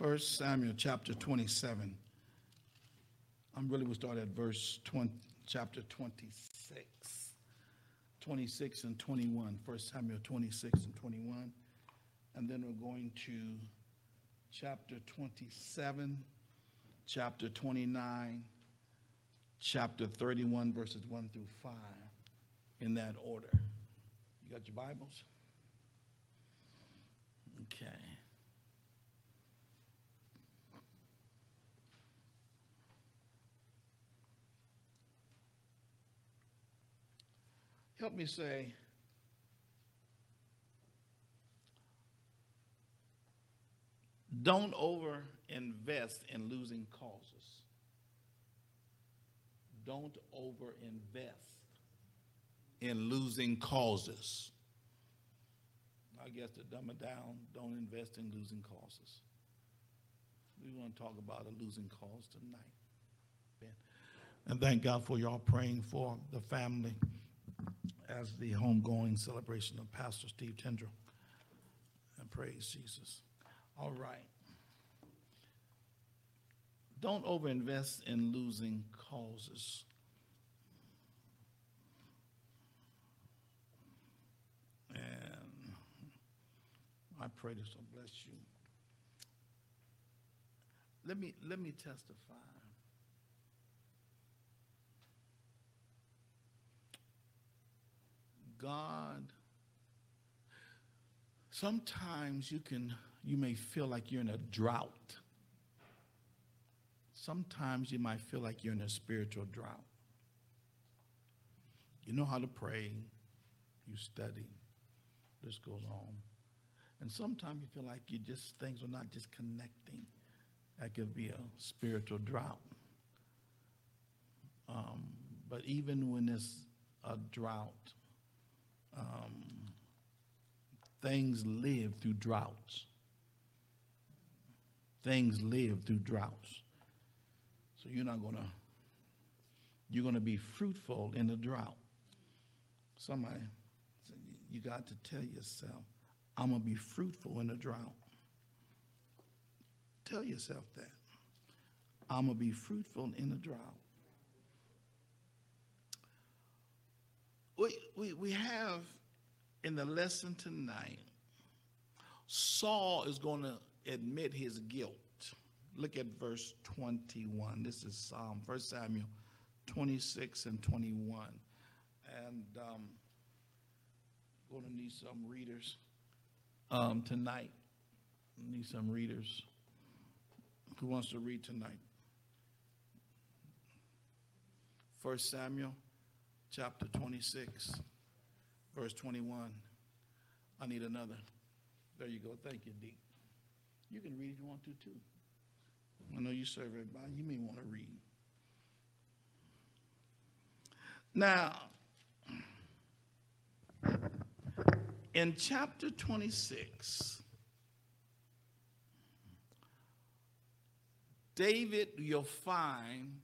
First Samuel chapter 27. I'm really going to start at verse 20, chapter 26. 26 and 21. First Samuel 26 and 21. And then we're going to chapter 27, chapter 29, chapter 31, verses 1 through 5, in that order. You got your Bibles? Okay. Help me say, don't over invest in losing causes. Don't over invest in losing causes. I guess to dumb it down, don't invest in losing causes. We want to talk about a losing cause tonight. And thank God for y'all praying for the family as the homegoing celebration of Pastor Steve Tendril. And praise Jesus. All right. Don't overinvest in losing causes. And I pray this will bless you. Let me let me testify. God sometimes you can you may feel like you're in a drought. Sometimes you might feel like you're in a spiritual drought. You know how to pray, you study, this goes on. And sometimes you feel like you just things are not just connecting. That could be a spiritual drought. Um, but even when it's a drought, um, things live through droughts. Things live through droughts. So you're not going to, you're going to be fruitful in the drought. Somebody, you got to tell yourself, I'm going to be fruitful in the drought. Tell yourself that. I'm going to be fruitful in the drought. We, we, have in the lesson tonight, Saul is going to admit his guilt. Look at verse 21. This is Psalm, 1 Samuel 26 and 21. And um, going to need some readers um, tonight. Need some readers. Who wants to read tonight? 1 Samuel chapter 26, verse 21. I need another. There you go. Thank you, Dee. You can read if you want to, too. I know you serve everybody. You may want to read. Now, in chapter 26, David, you'll find,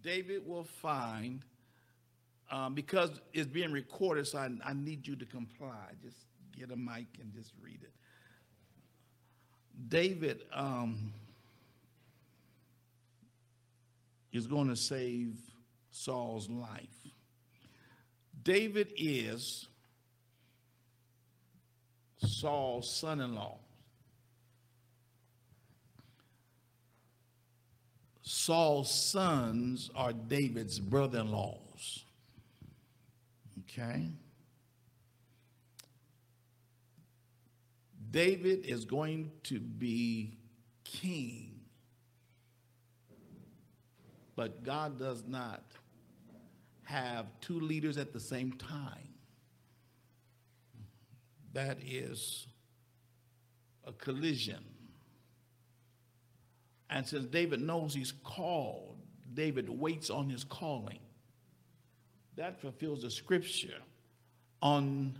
David will find, um, because it's being recorded, so I, I need you to comply. Just get a mic and just read it. David um, is going to save Saul's life. David is Saul's son in law. Saul's sons are David's brother in laws. Okay? David is going to be king, but God does not have two leaders at the same time. That is a collision. And since David knows he's called, David waits on his calling. That fulfills the scripture. On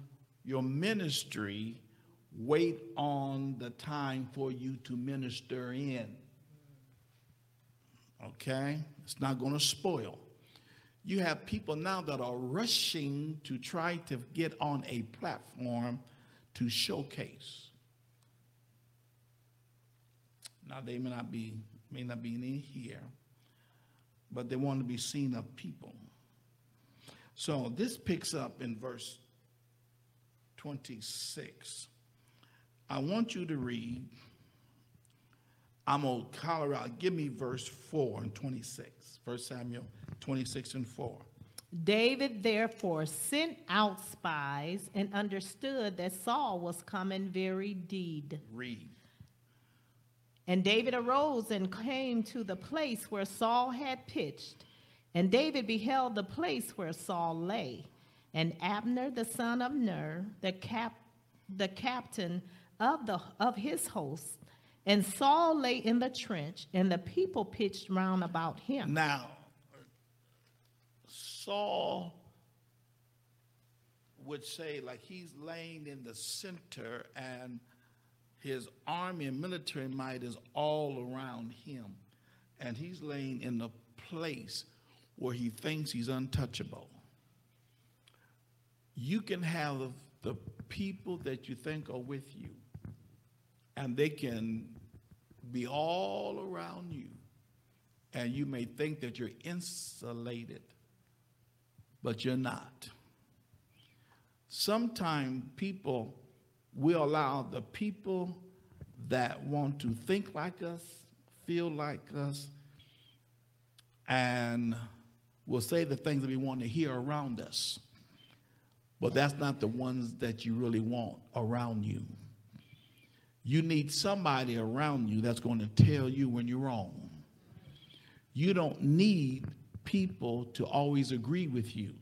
your ministry, wait on the time for you to minister in. Okay? It's not going to spoil. You have people now that are rushing to try to get on a platform to showcase. Now, they may not be, may not be any here, but they want to be seen of people. So this picks up in verse 26. I want you to read, I'm on Colorado, give me verse 4 and 26. 1 Samuel 26 and 4. David therefore sent out spies and understood that Saul was coming very deed. Read. And David arose and came to the place where Saul had pitched. And David beheld the place where Saul lay. And Abner the son of Ner, the, cap, the captain of, the, of his host, and Saul lay in the trench, and the people pitched round about him. Now, Saul would say, like he's laying in the center, and his army and military might is all around him. And he's laying in the place where he thinks he's untouchable. You can have the people that you think are with you, and they can be all around you, and you may think that you're insulated but you're not. Sometimes people will allow the people that want to think like us, feel like us, and will say the things that we want to hear around us. But that's not the ones that you really want around you. You need somebody around you that's going to tell you when you're wrong. You don't need people to always agree with you.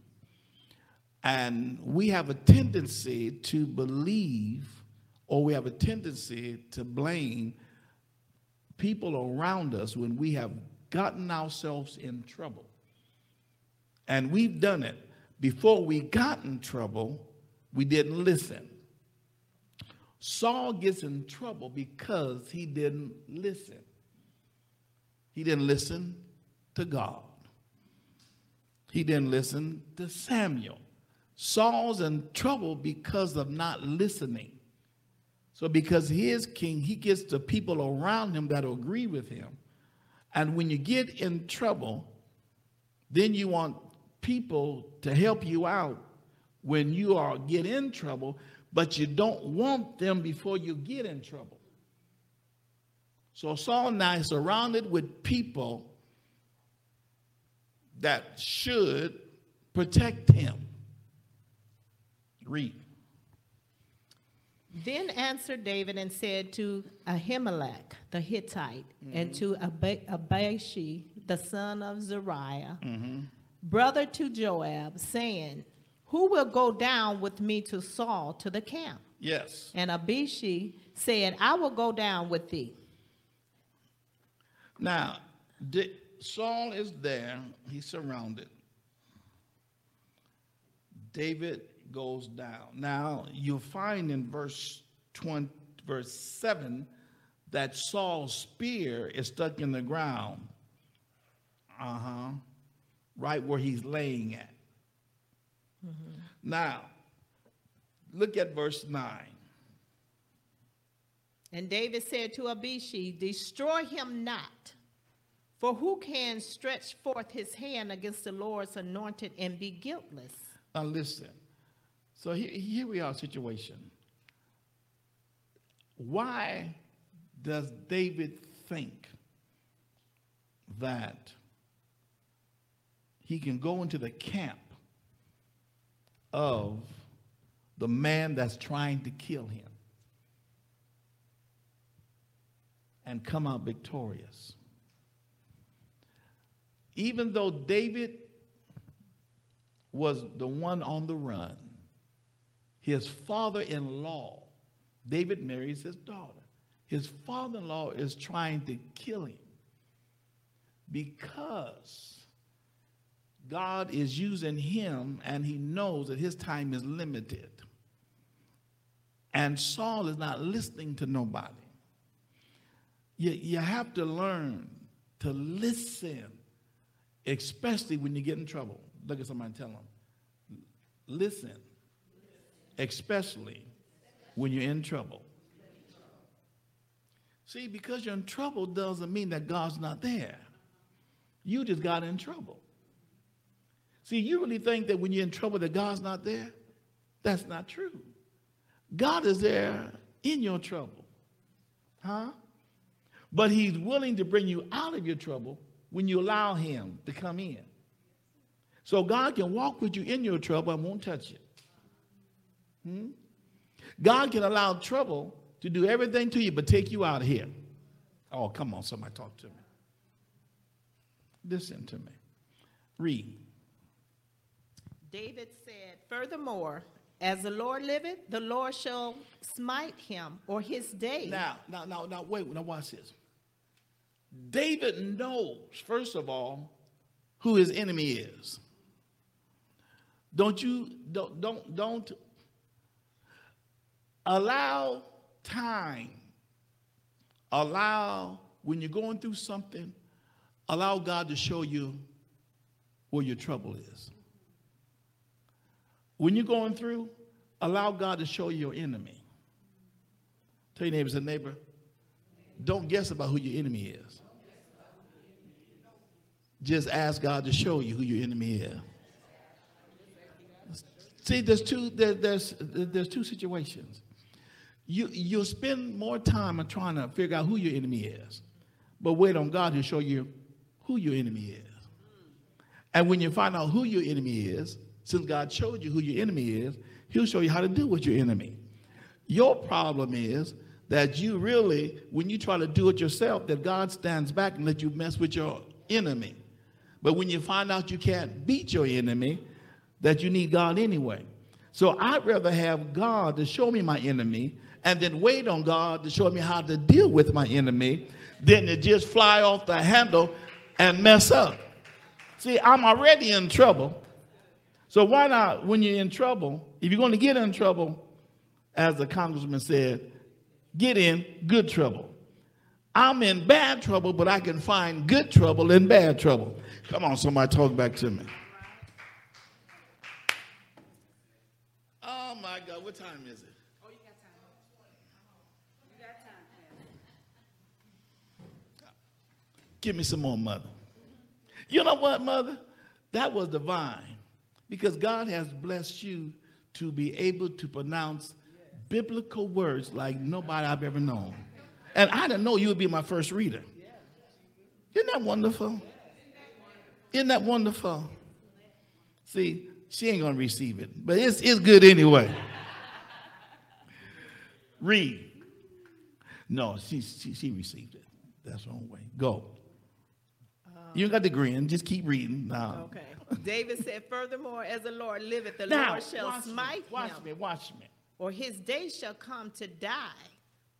And we have a tendency to believe, or we have a tendency to blame people around us when we have gotten ourselves in trouble. And we've done it. Before we got in trouble, we didn't listen. Saul gets in trouble because he didn't listen. He didn't listen to God. He didn't listen to Samuel. Saul's in trouble because of not listening. So, because he is king, he gets the people around him that agree with him. And when you get in trouble, then you want people to help you out when you are get in trouble, but you don't want them before you get in trouble. So Saul now is surrounded with people that should protect him. Read. Then answered David and said to Ahimelech the Hittite mm-hmm. and to Abishai the son of Zeruiah, mm-hmm. Brother to Joab, saying, Who will go down with me to Saul to the camp? Yes. And Abishai said, I will go down with thee. Now, Saul is there, he's surrounded. David goes down. Now, you'll find in verse 20, verse 7 that Saul's spear is stuck in the ground. Uh-huh. Right where he's laying at. Mm-hmm. Now, look at verse 9. And David said to Abishai, Destroy him not. For who can stretch forth his hand against the Lord's anointed and be guiltless? Now listen. So here, here we are, situation. Why does David think that he can go into the camp of the man that's trying to kill him and come out victorious? Even though David was the one on the run, his father in law, David marries his daughter. His father in law is trying to kill him because God is using him and he knows that his time is limited. And Saul is not listening to nobody. You, you have to learn to listen, especially when you get in trouble. Look at somebody and tell them, listen especially when you're in trouble. See, because you're in trouble doesn't mean that God's not there. You just got in trouble. See, you really think that when you're in trouble that God's not there? That's not true. God is there in your trouble. Huh? But he's willing to bring you out of your trouble when you allow him to come in. So God can walk with you in your trouble and won't touch it. Hmm? God can allow trouble to do everything to you but take you out of here. Oh, come on, somebody talk to me. Listen to me. Read. David said, Furthermore, as the Lord liveth, the Lord shall smite him or his day. Now, now, now, now, wait, now watch this. David knows, first of all, who his enemy is. Don't you don't don't don't allow time. Allow when you're going through something, allow God to show you where your trouble is. When you're going through, allow God to show you your enemy. Tell your neighbors and neighbor, don't guess about who your enemy is. Just ask God to show you who your enemy is. See, there's two, there, there's, there's two situations. You, you'll spend more time trying to figure out who your enemy is, but wait on God to show you who your enemy is. And when you find out who your enemy is, since God showed you who your enemy is, He'll show you how to deal with your enemy. Your problem is that you really, when you try to do it yourself, that God stands back and let you mess with your enemy. But when you find out you can't beat your enemy, that you need God anyway. So I'd rather have God to show me my enemy and then wait on God to show me how to deal with my enemy than to just fly off the handle and mess up. See, I'm already in trouble. So why not, when you're in trouble, if you're going to get in trouble, as the congressman said, get in good trouble. I'm in bad trouble, but I can find good trouble in bad trouble. Come on, somebody talk back to me. Oh my God, what time is it? Oh, you got time. You got time. Give me some more, mother. You know what, mother? That was divine because God has blessed you to be able to pronounce biblical words like nobody I've ever known. And I didn't know you would be my first reader. Isn't that wonderful? Isn't that wonderful? See, she ain't going to receive it, but it's, it's good anyway. Read. No, she, she, she received it. That's the wrong way. Go. You ain't got to grin. Just keep reading. Okay. David said, Furthermore, as the Lord liveth, the now Lord shall watch smite me. Watch him, me. Watch me. or his day shall come to die,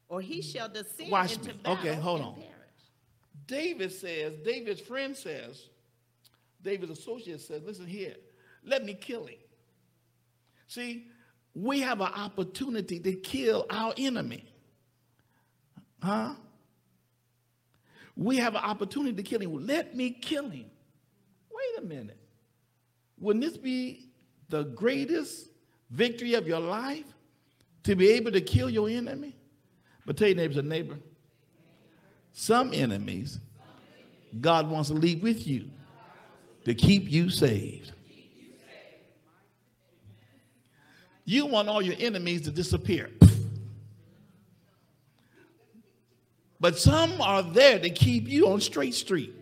or he shall descend Watch into me. battle Okay, hold on. perish. David says, David's friend says, David's associate says, listen here, let me kill him. See, we have an opportunity to kill our enemy. Huh? We have an opportunity to kill him. Let me kill him. Wait a minute. Wouldn't this be the greatest victory of your life? To be able to kill your enemy? But tell your neighbors a neighbor. Some enemies, God wants to leave with you to keep you saved. You want all your enemies to disappear. But some are there to keep you on straight street.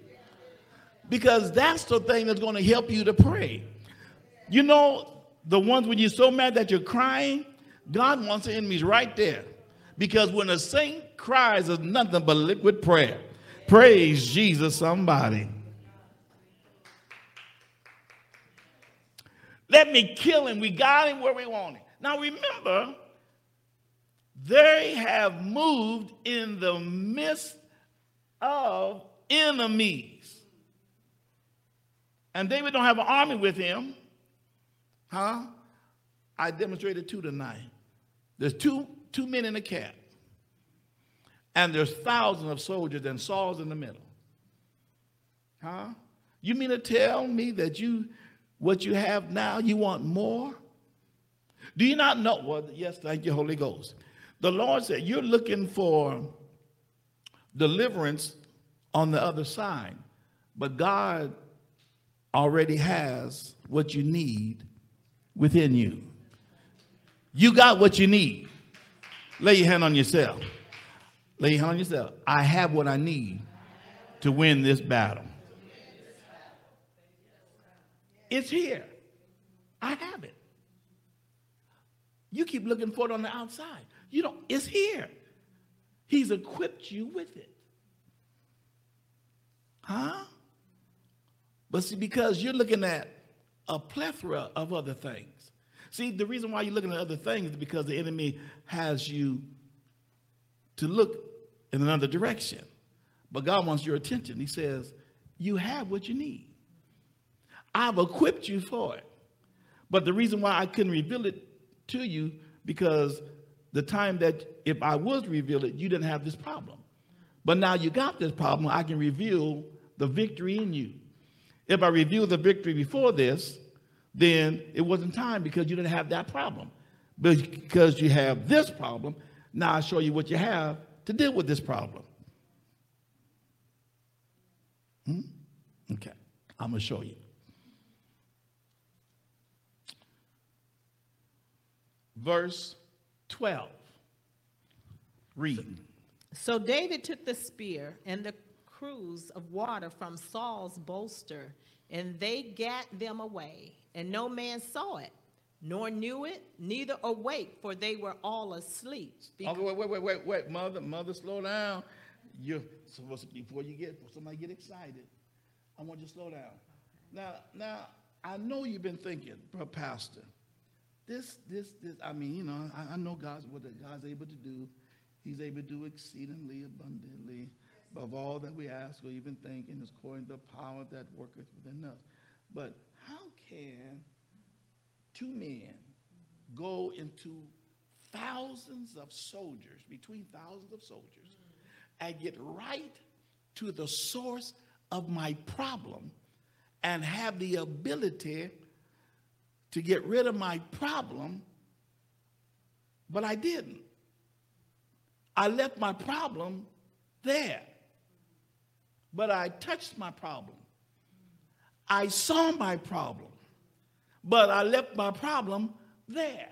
Because that's the thing that's going to help you to pray. You know, the ones when you're so mad that you're crying, God wants the enemies right there. Because when a saint cries, it's nothing but liquid prayer. Praise Jesus, somebody. Let me kill him. We got him where we want him. Now remember, they have moved in the midst of enemies. And David don't have an army with him. Huh? I demonstrated two tonight. There's two, two men in a camp. And there's thousands of soldiers and Saul's in the middle. Huh? You mean to tell me that you what you have now, you want more? Do you not know? Well, yes, thank you, Holy Ghost. The Lord said, You're looking for deliverance on the other side. But God already has what you need within you. You got what you need. Lay your hand on yourself. Lay your hand on yourself. I have what I need to win this battle. It's here. I have it. You keep looking for it on the outside. You don't, it's here. He's equipped you with it. Huh? But see, because you're looking at a plethora of other things. See, the reason why you're looking at other things is because the enemy has you to look in another direction. But God wants your attention. He says, You have what you need. I've equipped you for it. But the reason why I couldn't reveal it to you, because the time that if I was reveal it, you didn't have this problem. But now you got this problem, I can reveal the victory in you. If I revealed the victory before this, then it wasn't time because you didn't have that problem. But because you have this problem, now I show you what you have to deal with this problem. Hmm? Okay, I'm going to show you. Verse 12. Read. So David took the spear and the cruse of water from Saul's bolster, and they gat them away, and no man saw it, nor knew it, neither awake, for they were all asleep. Okay, wait, wait, wait, wait, wait, mother, mother, slow down. You're supposed to before you get before somebody get excited. I want you to slow down. Now, now I know you've been thinking, bro, Pastor. This, this, this. I mean, you know, I, I know God's what God's able to do. He's able to do exceedingly abundantly above all that we ask or even think, and is according to the power that worketh within us. But how can two men go into thousands of soldiers, between thousands of soldiers, and get right to the source of my problem and have the ability to get rid of my problem, but I didn't. I left my problem there. But I touched my problem. I saw my problem. But I left my problem there.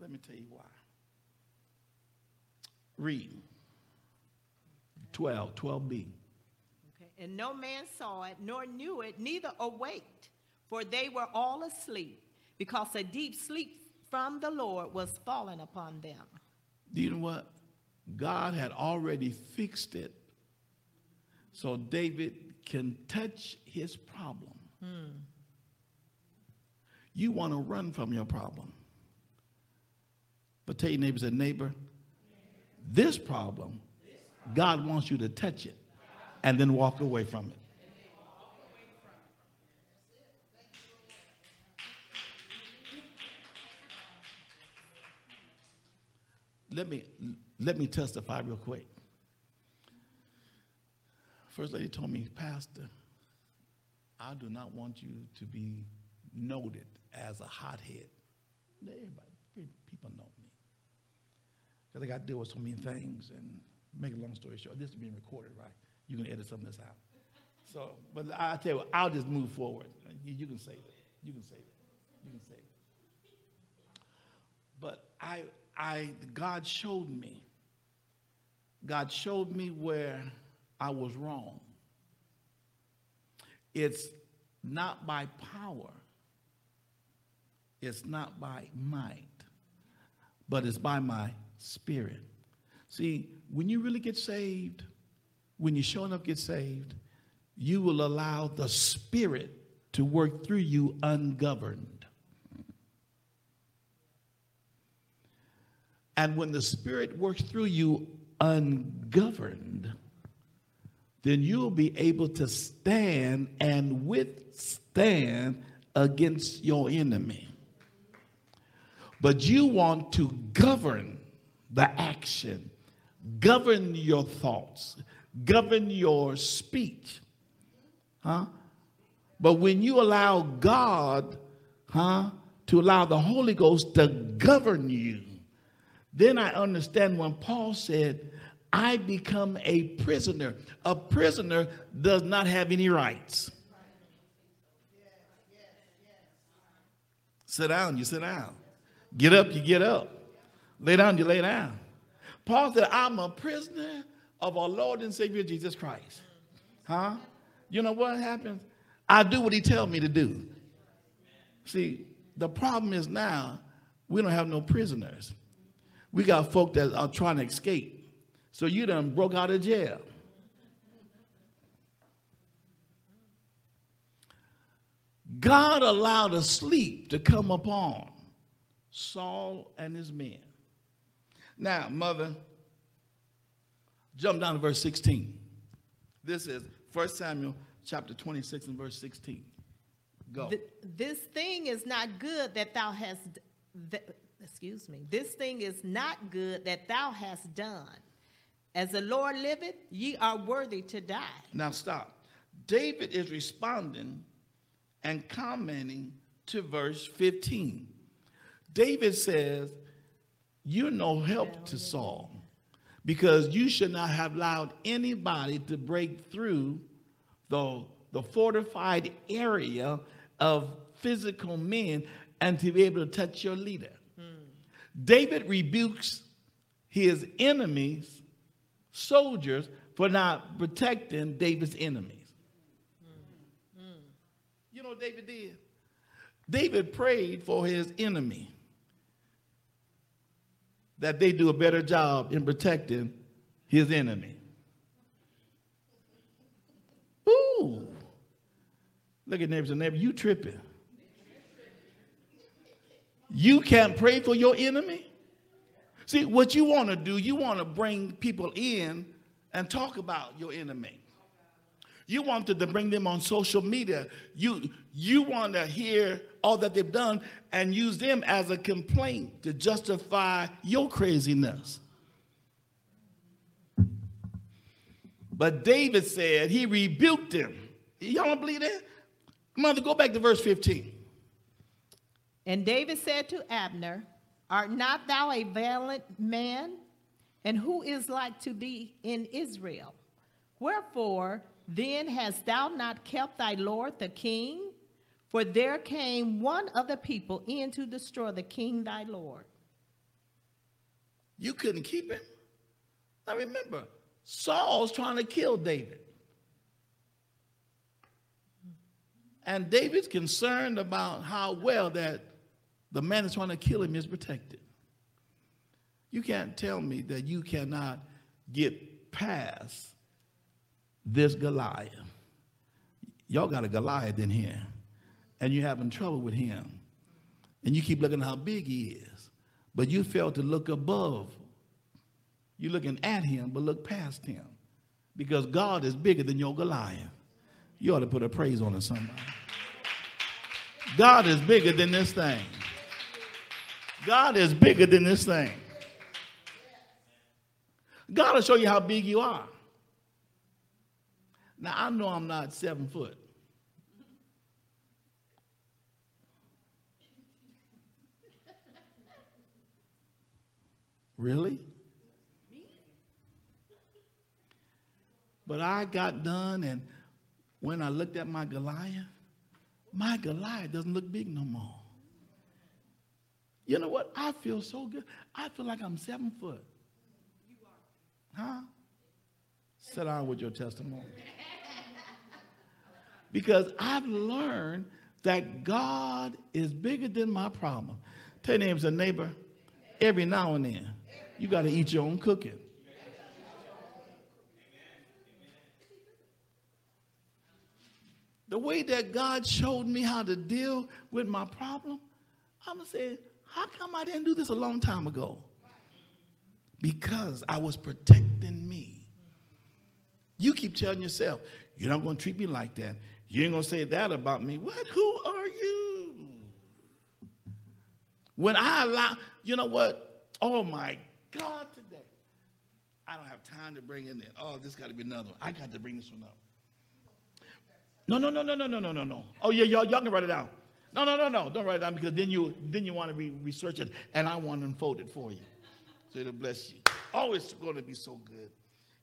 Let me tell you why. Read 12, 12b. Okay. And no man saw it, nor knew it, neither awaked, for they were all asleep, because a deep sleep from the Lord was fallen upon them. Do you know what? God had already fixed it so David can touch his problem. You want to run from your problem. But tell your neighbor, say, neighbor, this problem, God wants you to touch it and then walk away from it. Let me let me testify real quick. First lady told me, Pastor, I do not want you to be noted as a hothead. Everybody, people know me. Because I got to deal with so many things. And make a long story short, this is being recorded, right? You can edit some of this out. So, but I tell you what, I'll just move forward. You, you can say it. You can say it. You can say it. But I, I, God showed me. God showed me where I was wrong. It's not by power, it's not by might, but it's by my spirit. See, when you really get saved, when you show enough get saved, you will allow the spirit to work through you ungoverned. And when the spirit works through you ungoverned, then you'll be able to stand and withstand against your enemy. But you want to govern the action, govern your thoughts, govern your speech. Huh? But when you allow God, huh, to allow the Holy Ghost to govern you, then I understand when Paul said, I become a prisoner. A prisoner does not have any rights. Sit down, you sit down. Get up, you get up. Lay down, you lay down. Paul said, I'm a prisoner of our Lord and Savior Jesus Christ. Huh? You know what happens? I do what he tells me to do. See, the problem is now we don't have no prisoners. We got folk that are trying to escape. So you done broke out of jail. God allowed a sleep to come upon Saul and his men. Now, mother, jump down to verse 16. This is 1 Samuel chapter 26 and verse 16. Go. Th- This thing is not good that thou hast, th- excuse me, this thing is not good that thou hast done. As the Lord liveth, ye are worthy to die. Now stop. David is responding and commenting to verse 15. David says, You're no help to Saul because you should not have allowed anybody to break through the, the fortified area of physical men and to be able to touch your leader. Hmm. David rebukes his enemies, soldiers, for not protecting David's enemies. You know what David did? David prayed for his enemy that they do a better job in protecting his enemy. Ooh. Look at neighbors and neighbor, you tripping. You can't pray for your enemy? See, what you want to do, you want to bring people in and talk about your enemy. You wanted to bring them on social media. You, you want to hear all that they've done and use them as a complaint to justify your craziness. But David said he rebuked them. Y'all don't believe that? Mother, go back to verse 15. And David said to Abner, Art not thou a valiant man? And who is like to thee in Israel? Wherefore then hast thou not kept thy Lord the king? For there came one of the people in to destroy the king thy Lord. You couldn't keep him. Now remember, Saul's trying to kill David. And David's concerned about how well that the man that's trying to kill him is protected. You can't tell me that you cannot get past this Goliath. Y'all got a Goliath in here, and you're having trouble with him. And you keep looking at how big he is, but you fail to look above. You're looking at him, but look past him. Because God is bigger than your Goliath. You ought to put a praise on it, somebody. God is bigger than this thing. God is bigger than this thing. God will show you how big you are. Now, I know I'm not seven foot. Really? But I got done, and when I looked at my Goliath, my Goliath doesn't look big no more. You know what? I feel so good. I feel like I'm seven foot. Huh? Sit down with your testimony. Because I've learned that God is bigger than my problem. Tell your neighbors a neighbor, every now and then, you got to eat your own cooking. The way that God showed me how to deal with my problem, I'm to say, how come I didn't do this a long time ago? Because I was protecting me. You keep telling yourself, you're not going to treat me like that. You ain't going to say that about me. What? Who are you? When I allow, you know what? Oh my God, today. I don't have time to bring in there. Oh, this got to be another one. I got to bring this one up. No, no, no, no, no, no, no, no, no. Oh yeah, y'all, y'all can write it down. No, no, no, no. Don't write it down because then you then you want to re- research it and I want to unfold it for you. So it'll bless you. always going to be so good.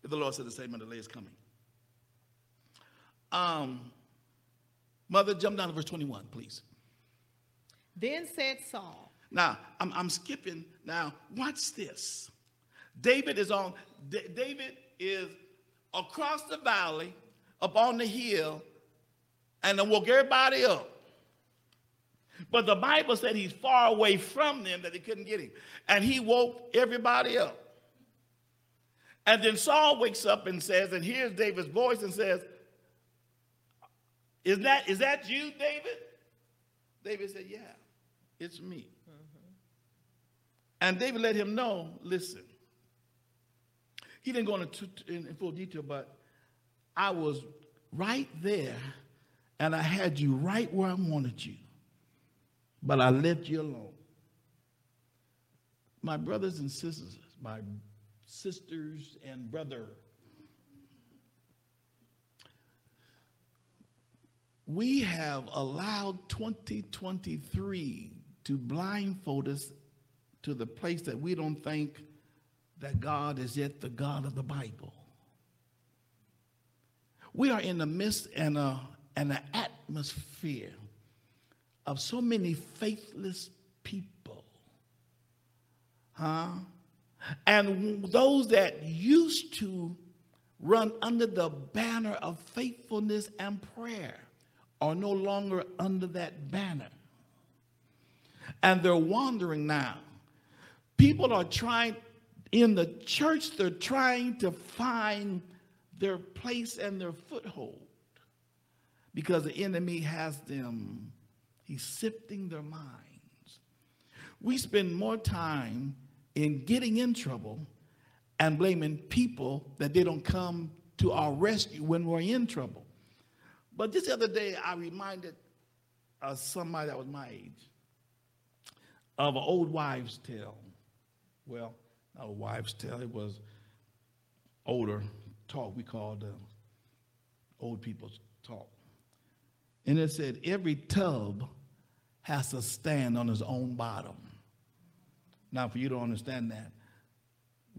If the Lord said the same, and the day is coming. Um, Mother, jump down to verse 21, please. Then said Saul, Now, I'm, I'm skipping. Now, watch this. David is on, D- David is across the valley, up on the hill, and then woke everybody up. But the Bible said he's far away from them that they couldn't get him. And he woke everybody up. And then Saul wakes up and says, and hears David's voice and says, Is that, is that you, David? David said, Yeah, it's me. And David let him know, listen. He didn't go into in, in full detail, but I was right there and I had you right where I wanted you. But I left you alone. My brothers and sisters, my sisters and brother, we have allowed 2023 to blindfold us to the place that we don't think that God is yet the God of the Bible. We are in the midst and a and an atmosphere of so many faithless people. Huh? And those that used to run under the banner of faithfulness and prayer are no longer under that banner. And they're wandering now. People are trying, in the church, they're trying to find their place and their foothold because the enemy has them, he's sifting their minds. We spend more time in getting in trouble and blaming people that they don't come to our rescue when we're in trouble. But this other day, I reminded uh, somebody that was my age of an old wives' tale. Well, not a wives' tale, it was older talk we called uh, old people's talk. And it said, every tub has to stand on his own bottom. Now, for you to understand that,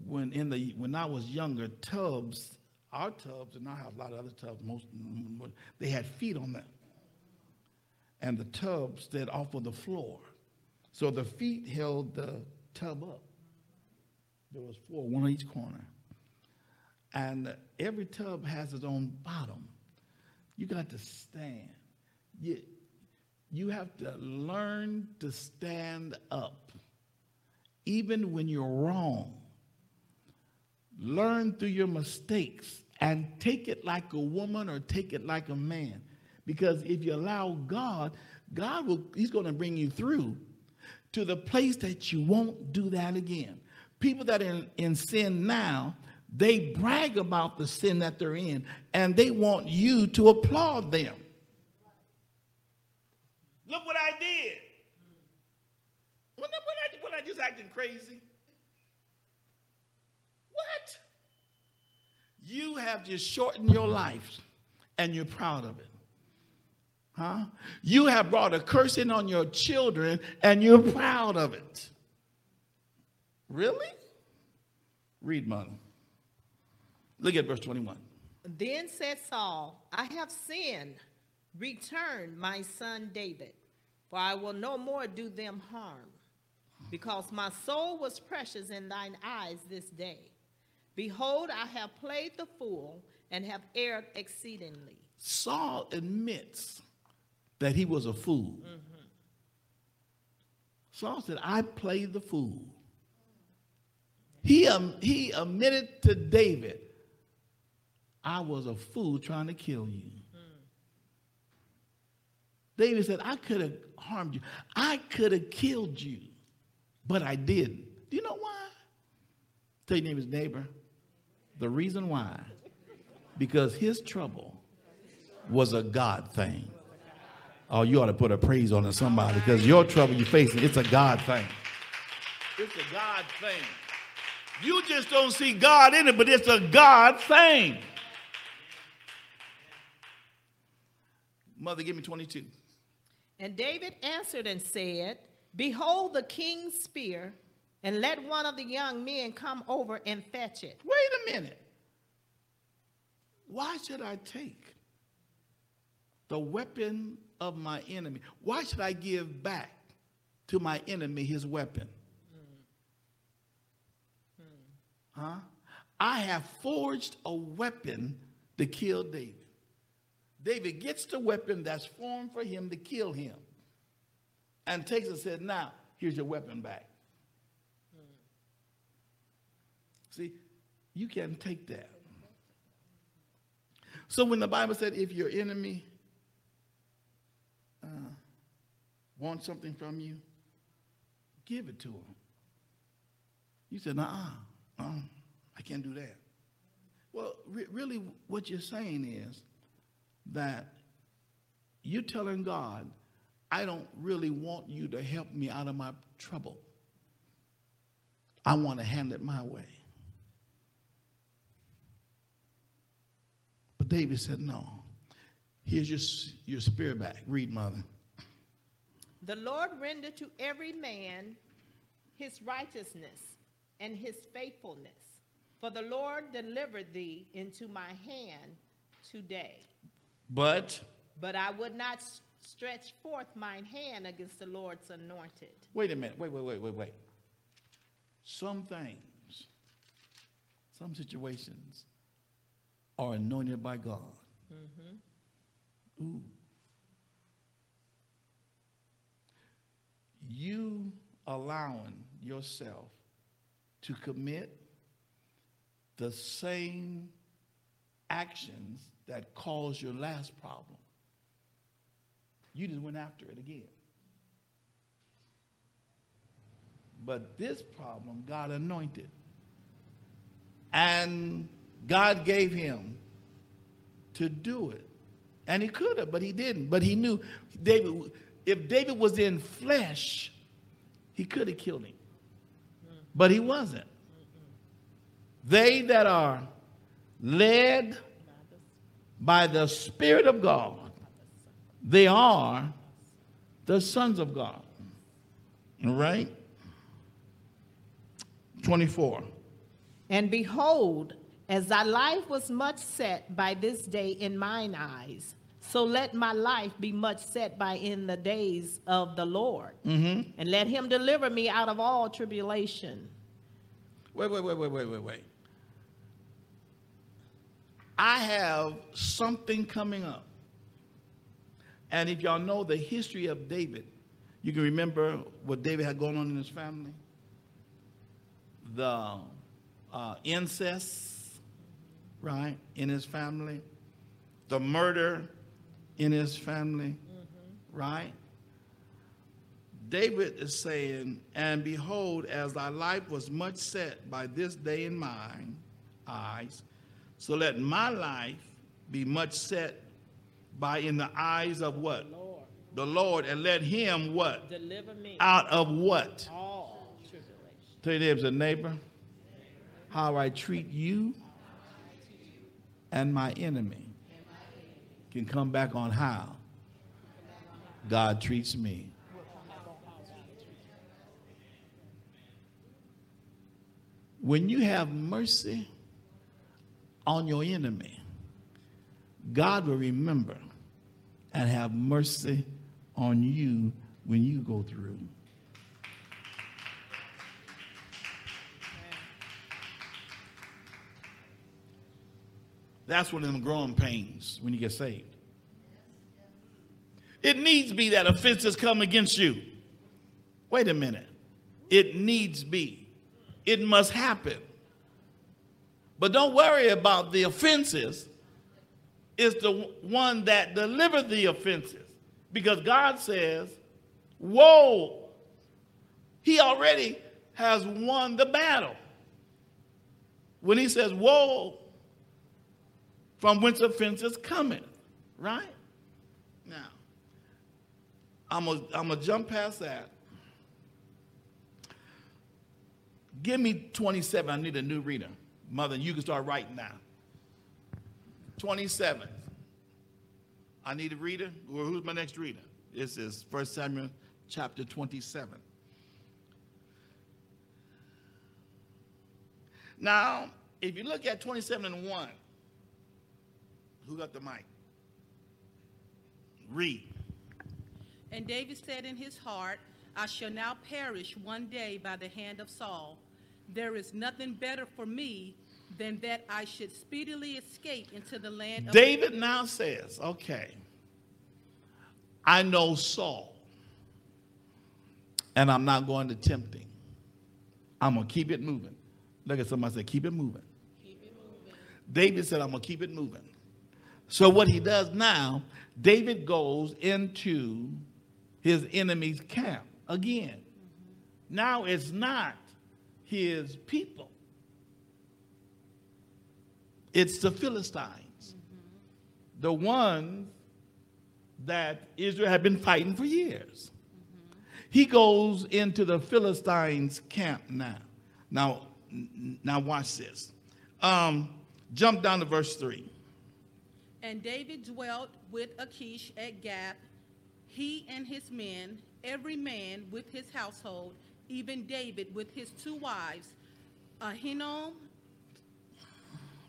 when in the when I was younger, tubs, our tubs, and I have a lot of other tubs, most they had feet on them. And the tub stood off of the floor. So the feet held the tub up. There was four, one on each corner. And every tub has its own bottom. You got to stand. You, you have to learn to stand up, even when you're wrong. Learn through your mistakes and take it like a woman or take it like a man. Because if you allow God, God will, He's going to bring you through to the place that you won't do that again. People that are in, in sin now, they brag about the sin that they're in and they want you to applaud them. Look what I did. When I, I, I just acting crazy. What? You have just shortened your life and you're proud of it. Huh? You have brought a cursing on your children and you're proud of it. Really? Read, mother. Look at verse 21. Then said Saul, I have sinned. Return my son David, for I will no more do them harm, because my soul was precious in thine eyes this day. Behold, I have played the fool and have erred exceedingly. Saul admits that he was a fool. Saul said, I played the fool. He, um, he admitted to David, I was a fool trying to kill you. David said, I could have harmed you. I could have killed you, but I didn't. Do you know why? Tell your is neighbor. The reason why, because his trouble was a God thing. Oh, you ought to put a praise on somebody, because your trouble you're facing, it's a God thing. It's a God thing. You just don't see God in it, but it's a God thing. Mother, give me 22. And David answered and said, Behold the king's spear and let one of the young men come over and fetch it. Wait a minute. Why should I take the weapon of my enemy? Why should I give back to my enemy his weapon? Hmm. Hmm. Huh? I have forged a weapon to kill David. David gets the weapon that's formed for him to kill him and takes it and said, Now, here's your weapon back. See, you can't take that. So when the Bible said, if your enemy uh, wants something from you, give it to him. You said, nah, uh, I can't do that. Well, re- really, what you're saying is that you're telling God, I don't really want you to help me out of my trouble. I want to handle it my way. But David said, No. Here's your, your spirit back. Read, mother. The Lord render to every man his righteousness and his faithfulness. For the Lord delivered thee into my hand today. But, But I would not stretch forth mine hand against the Lord's anointed. wait a minute. Wait, wait, wait, wait, wait. Some things, some situations are anointed by God. Mm-hmm. Ooh. You allowing yourself to commit the same actions that caused your last problem. You just went after it again. But this problem, God anointed. And God gave him to do it. And he could have, but he didn't. But he knew David, if David was in flesh, he could have killed him. But he wasn't. They that are led by the Spirit of God, they are the sons of God. All right? 24. And behold, as thy life was much set by this day in mine eyes, so let my life be much set by in the days of the Lord. Mm-hmm. And let him deliver me out of all tribulation. Wait, wait, wait, wait, wait, wait, wait. I have something coming up. And if y'all know the history of David, you can remember what David had going on in his family. The uh, incest, right, in his family. The murder in his family, right? David is saying, And behold, as thy life was much set by this day in mine eyes, so let my life be much set by in the eyes of what? Lord, The Lord, and let him what? deliver me Out of what? all tribulation. Tell your neighbors a neighbor, how I treat you and my enemy can come back on how God treats me. When you have mercy on your enemy, God will remember and have mercy on you when you go through. That's one of them growing pains when you get saved. It needs be that offenses come against you. Wait a minute. It needs be. It must happen. But don't worry about the offenses. It's the one that delivered the offenses. Because God says, Woe! He already has won the battle. When he says, Woe, from whence offenses coming, right? Now, I'm going I'm to jump past that. Give me 27. I need a new reader. Mother, and you can start writing now. 27. I need a reader. Well, who's my next reader? This is 1 Samuel chapter 27. Now, if you look at 27 and 1, who got the mic? Read. And David said in his heart, I shall now perish one day by the hand of Saul. There is nothing better for me than that I should speedily escape into the land of David now says, okay, I know Saul, and I'm not going to tempt him. I'm going to keep it moving. Look at somebody say, keep it moving. David said, I'm going to keep it moving. So what he does now, David goes into his enemy's camp again. Now it's not his people. It's the Philistines. The ones that Israel had been fighting for years. He goes into the Philistines' camp now. Now, now watch this. Um, jump down to verse 3. And David dwelt with Achish at Gath, he and his men, every man with his household, even David with his two wives, Ahinoam,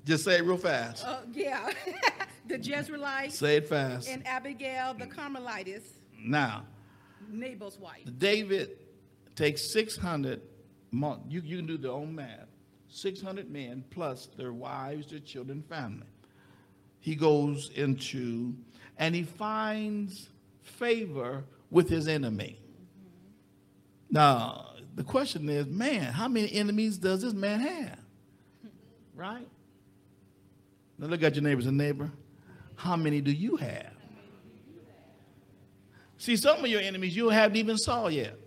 Just say it real fast. uh, yeah, the Jezreelite, Say it fast. and Abigail the Carmelitess, Now, Nabal's wife. David takes 600, mon- you, you can do the own math, 600 men plus their wives, their children, family. He goes into, and he finds favor with his enemy. Now, the question is, man, how many enemies does this man have? Right? Now look at your neighbors and neighbor. How many do you have? See, some of your enemies you haven't even saw yet.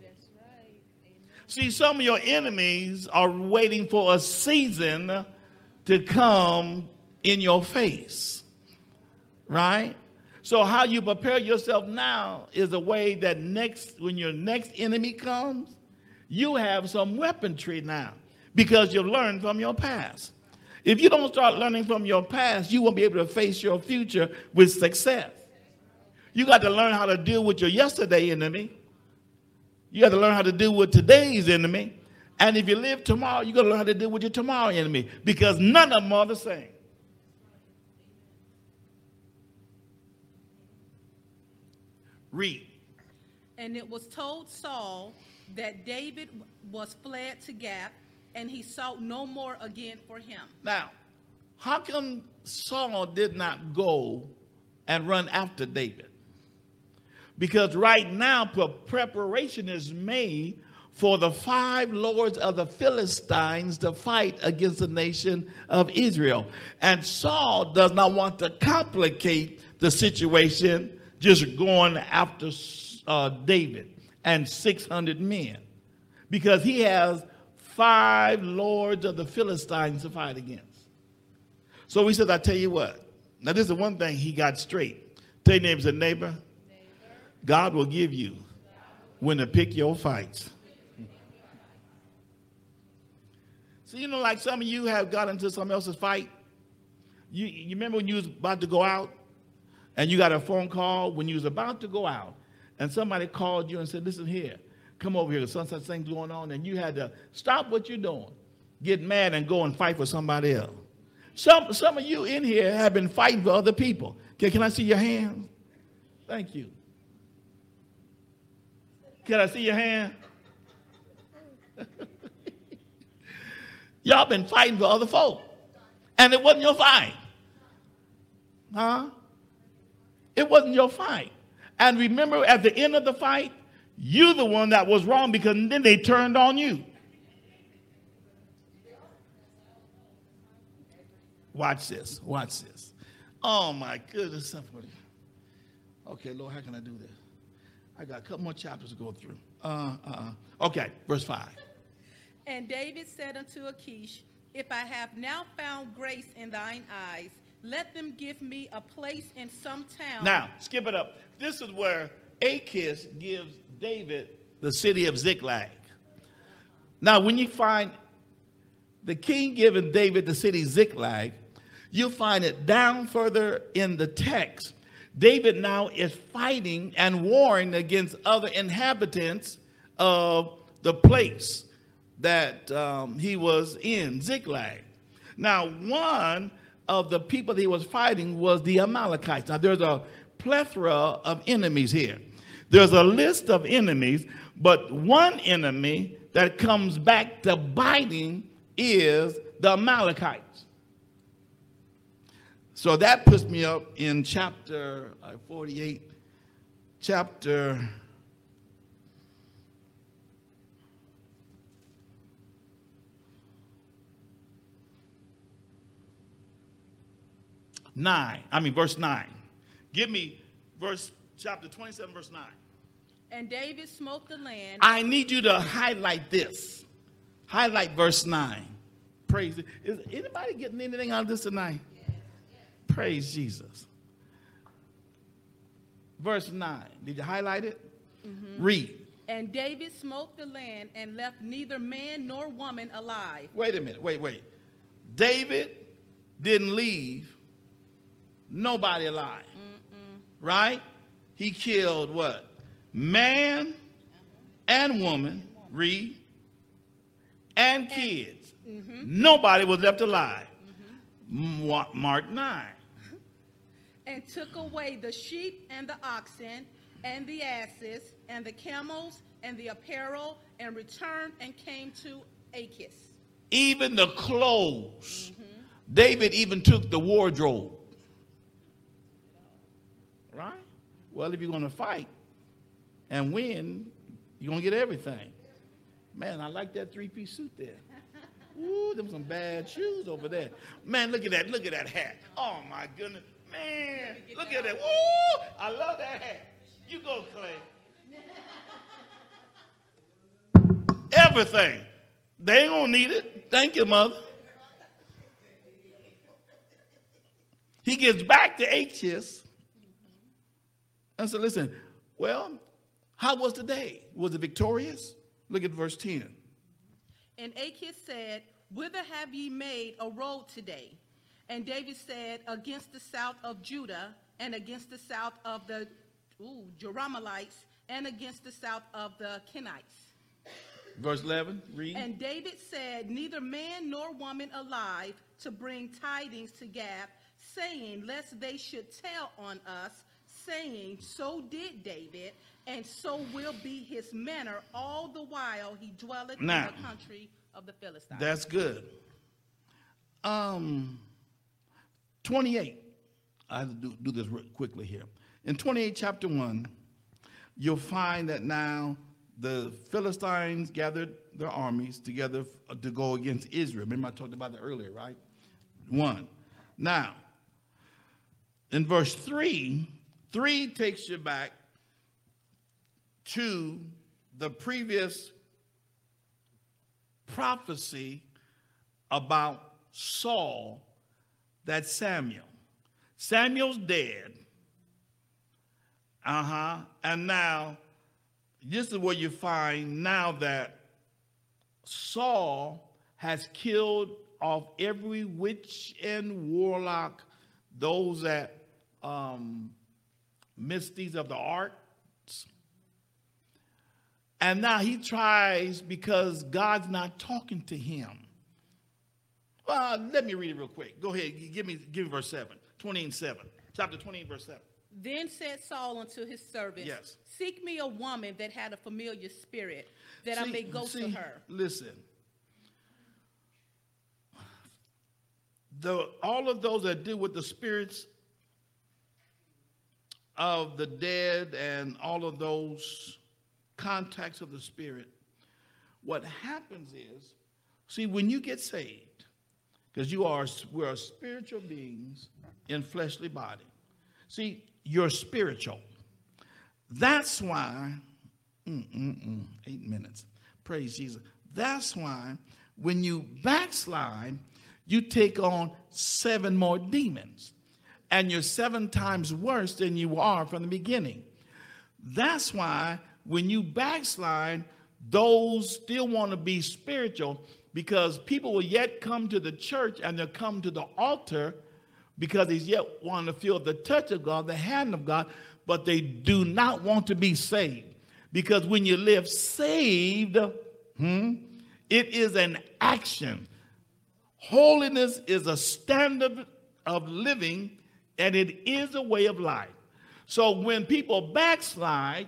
See, some of your enemies are waiting for a season to come in your face. Right? So how you prepare yourself now is a way that next when your next enemy comes, you have some weaponry now because you've learned from your past. If you don't start learning from your past, you won't be able to face your future with success. You got to learn how to deal with your yesterday enemy. You got to learn how to deal with today's enemy. And if you live tomorrow, you got to learn how to deal with your tomorrow enemy because none of them are the same. Read. And it was told Saul that David was fled to Gath, and he sought no more again for him. Now, how come Saul did not go and run after David? Because right now, pre- preparation is made for the five lords of the Philistines to fight against the nation of Israel. And Saul does not want to complicate the situation just going after uh, David and 600 men because he has five lords of the Philistines to fight against. So he says, I tell you what. Now, this is one thing he got straight. Tell your and neighbor, God will give you when to pick your fights. So, you know, like some of you have got into somebody else's fight. You, you remember when you was about to go out and you got a phone call when you was about to go out and somebody called you and said, listen here, come over here, some such things going on, and you had to stop what you're doing, get mad and go and fight for somebody else. Some, some of you in here have been fighting for other people. Okay, can I see your hand? Thank you. Can I see your hand? Y'all been fighting for other folk. And it wasn't your fight. Huh? It wasn't your fight. And remember, at the end of the fight, you're the one that was wrong because then they turned on you. Watch this. Watch this. Oh my goodness. Okay, Lord, how can I do this? I got a couple more chapters to go through. Uh, uh, uh. Okay, verse 5. And David said unto Achish, If I have now found grace in thine eyes, let them give me a place in some town. Now, skip it up. This is where Achish gives David the city of Ziklag. Now, when you find the king giving David the city Ziklag, you find it down further in the text. David now is fighting and warring against other inhabitants of the place. that um, he was in, Ziklag. Now, one of the people that he was fighting was the Amalekites. Now, there's a plethora of enemies here. There's a list of enemies, but one enemy that comes back to biting is the Amalekites. So that puts me up in chapter uh, 48, chapter nine. I mean, verse nine. Give me verse chapter 27, verse 9. And David smote the land. I need you to highlight this. Highlight verse 9. Praise. Is anybody getting anything out of this tonight? Praise Jesus. Verse 9. Did you highlight it? Mhm. Read. And David smote the land and left neither man nor woman alive. Wait a minute. Wait, wait. David didn't leave nobody alive. Right? He killed what? Man and woman, read, and kids. Mm-hmm. Nobody was left alive. Mm-hmm. Mark, Mark 9. And took away the sheep and the oxen and the asses and the camels and the apparel and returned and came to Achish. Even the clothes. Mm-hmm. David even took the wardrobe. Right? Well, if you're going to fight and win, you're going to get everything. Man, I like that three piece suit there. Ooh, them some bad shoes over there. Man, look at that. Look at that hat. Oh, my goodness. Man, look at that. Ooh, I love that hat. You go, Clay. Everything. They ain't gonna need it. Thank you, mother. He gets back to Achish and said, Listen, well, how was the day? Was it victorious? Look at verse 10. And Achish said, Whither have ye made a road today? And David said, Against the south of Judah, and against the south of the ooh, Jerahmeelites, and against the south of the Kenites. Verse 11, read. And David said, Neither man nor woman alive to bring tidings to Gath, saying, Lest they should tell on us, saying, So did David, and so will be his manner all the while he dwelleth Now, in the country of the Philistines. That's good. Um, 28. I have to do, do this real quickly here. In 28, chapter 1, you'll find that now the Philistines gathered their armies together f- to go against Israel. Remember, I talked about that earlier, right? One. Now, in verse 3, 3 takes you back to the previous prophecy about Saul that Samuel. Samuel's dead. Uh huh. And now, this is where you find now that Saul has killed off every witch and warlock, those that um, misties of the arts. And now he tries because God's not talking to him. Well, let me read it real quick. Go ahead. Give me, give me verse 7. 20 and 7. Chapter 20 verse 7. Then said Saul unto his servants, Yes. Seek me a woman that had a familiar spirit, that I may go see, to her. Listen. The, all of those that deal with the spirits of the dead and all of those contacts of the spirit, what happens is, see, when you get saved, because you are we're spiritual beings in fleshly body. See, you're spiritual. That's why Mm-mm-mm, eight minutes. Praise Jesus. That's why when you backslide, you take on seven more demons, and you're seven times worse than you are from the beginning. That's why when you backslide, those still want to be spiritual because people will yet come to the church and they'll come to the altar because they yet want to feel the touch of God, the hand of God, but they do not want to be saved. Because when you live saved, hmm, It is an action. Holiness is a standard of living and it is a way of life. So when people backslide,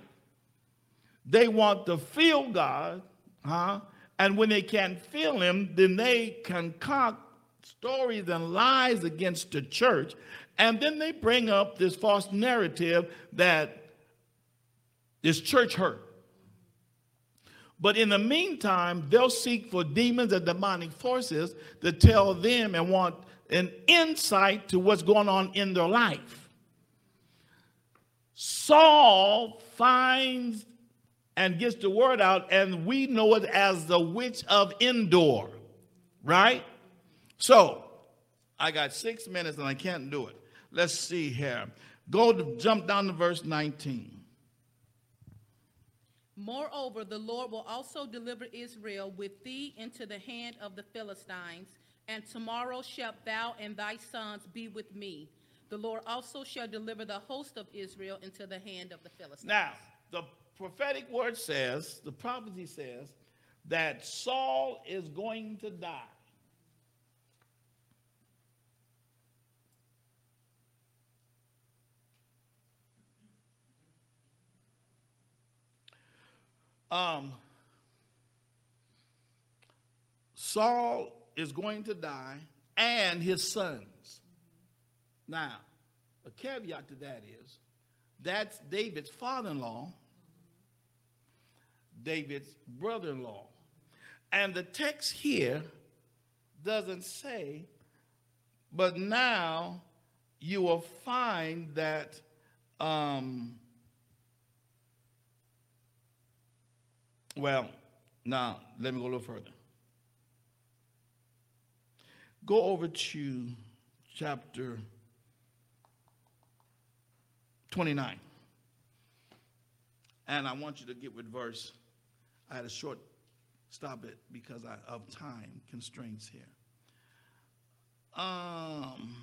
they want to feel God, huh? And when they can't feel Him, then they concoct stories and lies against the church. And then they bring up this false narrative that this church hurt. But in the meantime, they'll seek for demons and demonic forces to tell them and want an insight to what's going on in their life. Saul finds and gets the word out, and we know it as the witch of Endor, right? So, I got six minutes and I can't do it. Let's see here. Go to jump down to verse 19. Moreover, the Lord will also deliver Israel with thee into the hand of the Philistines, and tomorrow shalt thou and thy sons be with me. The Lord also shall deliver the host of Israel into the hand of the Philistines. Now, the prophetic word says, the prophecy says, that Saul is going to die. Um, Saul is going to die and his sons. Now, a caveat to that is that's David's father in law, David's brother in law. And the text here doesn't say, but now you will find that um, Well, now let me go a little further. Go over to chapter 29. And I want you to get with verse. I had a short stop it because I, of time constraints here. Um,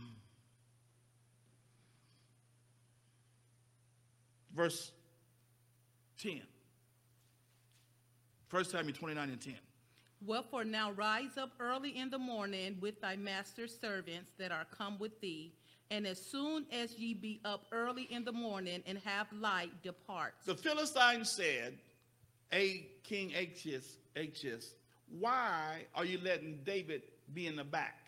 verse 10. First Samuel 29 and 10. Wherefore now rise up early in the morning with thy master's servants that are come with thee, and as soon as ye be up early in the morning and have light, depart. The Philistines said, A King Achish, Achish, why are you letting David be in the back?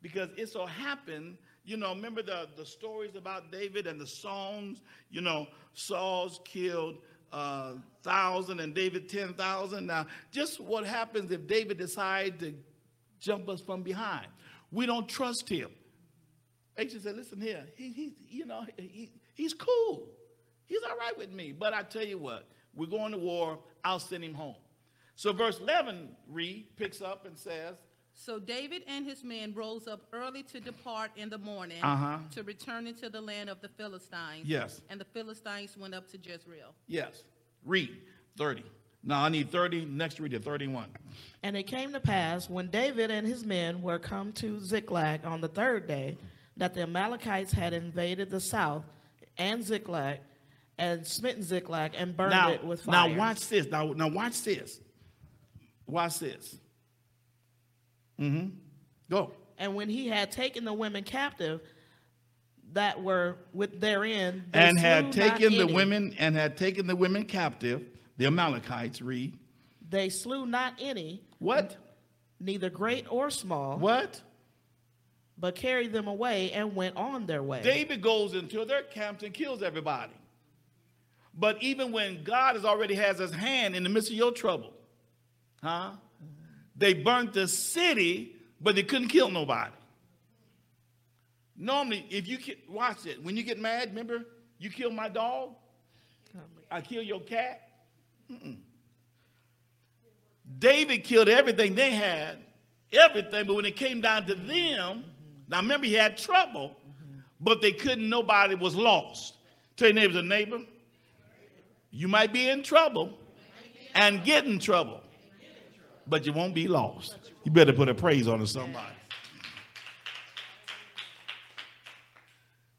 Because it so happened, you know, remember the, the stories about David and the songs, you know, Saul's killed uh, thousand and David ten thousand. Now, just what happens if David decides to jump us from behind? We don't trust him. Ancient said, "Listen here, he, he you know, he, he's cool. He's all right with me. But I tell you what, we're going to war. I'll send him home." So, verse eleven, read picks up and says, So David and his men rose up early to depart in the morning Uh-huh. to return into the land of the Philistines. Yes. And the Philistines went up to Jezreel. "Yes, read thirty. Now I need thirty. Next, read it thirty-one. And it came to pass, when David and his men were come to Ziklag on the third day, that the Amalekites had invaded the south and Ziklag, and smitten Ziklag, and burned Now, it with fire. now watch this. Now, now watch this. Watch this. Mm-hmm. Go. And when he had taken the women captive that were with therein, and had taken the any. women and had taken the women captive. The Amalekites read They slew not any, what? neither great or small, What? but carried them away and went on their way. David goes into their camps and kills everybody. But even when God has already has his hand in the midst of your trouble, huh? They burnt the city, but they couldn't kill nobody. Normally, if you watch it, when you get mad, remember you kill my dog, I kill your cat. Mm-mm. David killed everything they had, everything, but when it came down to them, mm-hmm. now remember he had trouble, mm-hmm. but they couldn't, nobody was lost. Tell your neighbors a neighbor, you might be in trouble and get in trouble, but you won't be lost. You better put a praise on somebody.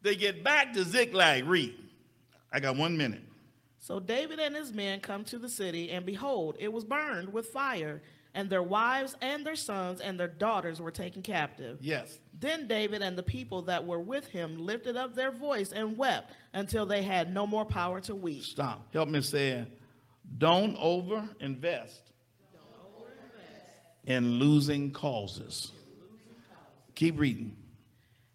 They get back to Ziklag. Read. I got one minute. So David and his men come to the city, and behold, it was burned with fire, and their wives and their sons and their daughters were taken captive. Yes. Then David and the people that were with him lifted up their voice and wept until they had no more power to weep. Stop. Help me say, don't over invest in losing causes. Keep reading.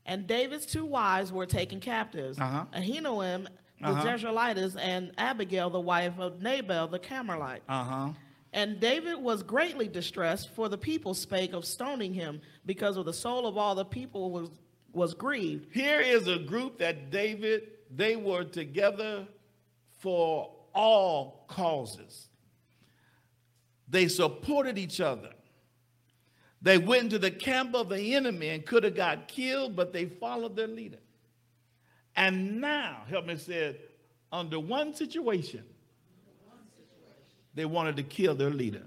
And David's two wives were taken captives, Uh-huh. Ahinoam the Uh-huh. Jezreelitess and Abigail the wife of Nabal the Carmelite. Uh huh. And David was greatly distressed, for the people spake of stoning him, because of the soul of all the people was, was grieved. Here is a group that David, they were together for all causes. They supported each other. They went into the camp of the enemy and could have got killed, but they followed their leader. And now, help me say it, under one situation, they wanted to kill their leader.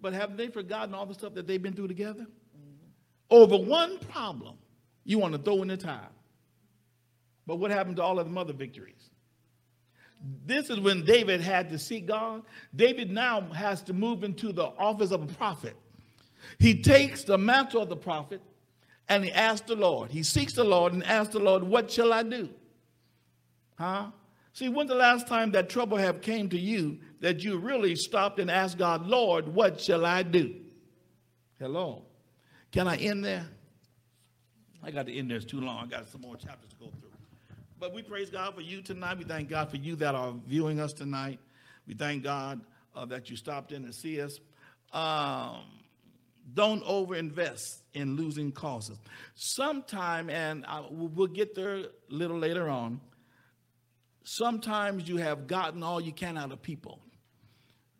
But have they forgotten all the stuff that they've been through together? Mm-hmm. Over one problem, you want to throw in the towel. But what happened to all of the other victories? This is when David had to seek God. David now has to move into the office of a prophet. He takes the mantle of the prophet and he asks the Lord. He seeks the Lord and asks the Lord, What shall I do? Huh? See, when's the last time that trouble have came to you that you really stopped and asked God, Lord, what shall I do? Hello. Can I end there? I got to end there. It's too long. I got some more chapters to go through. But we praise God for you tonight. We thank God for you that are viewing us tonight. We thank God uh, that you stopped in to see us. Um, don't overinvest in losing causes. Sometime, and I, we'll get there a little later on, sometimes you have gotten all you can out of people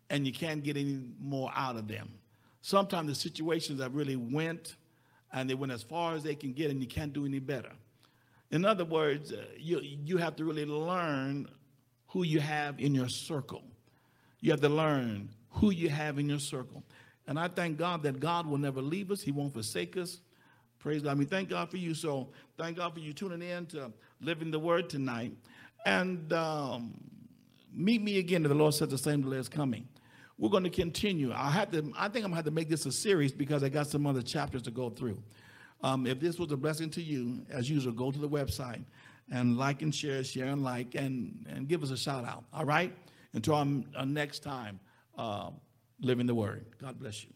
and you can't get any more out of them. Sometimes the situations have really went and they went as far as they can get and you can't do any better. In other words, uh, you, you have to really learn who you have in your circle. You have to learn who you have in your circle. And I thank God that God will never leave us, He won't forsake us. Praise God. I mean, thank God for you. So, thank God for you tuning in to Living the Word tonight. And um, meet me again if the Lord says the same delay is coming. We're going to continue. I have to. I think I'm going to have to make this a series because I got some other chapters to go through. Um, if this was a blessing to you, as usual, go to the website and like and share, share and like, and, and give us a shout out. All right? Until our, our next time, uh, living the word. God bless you.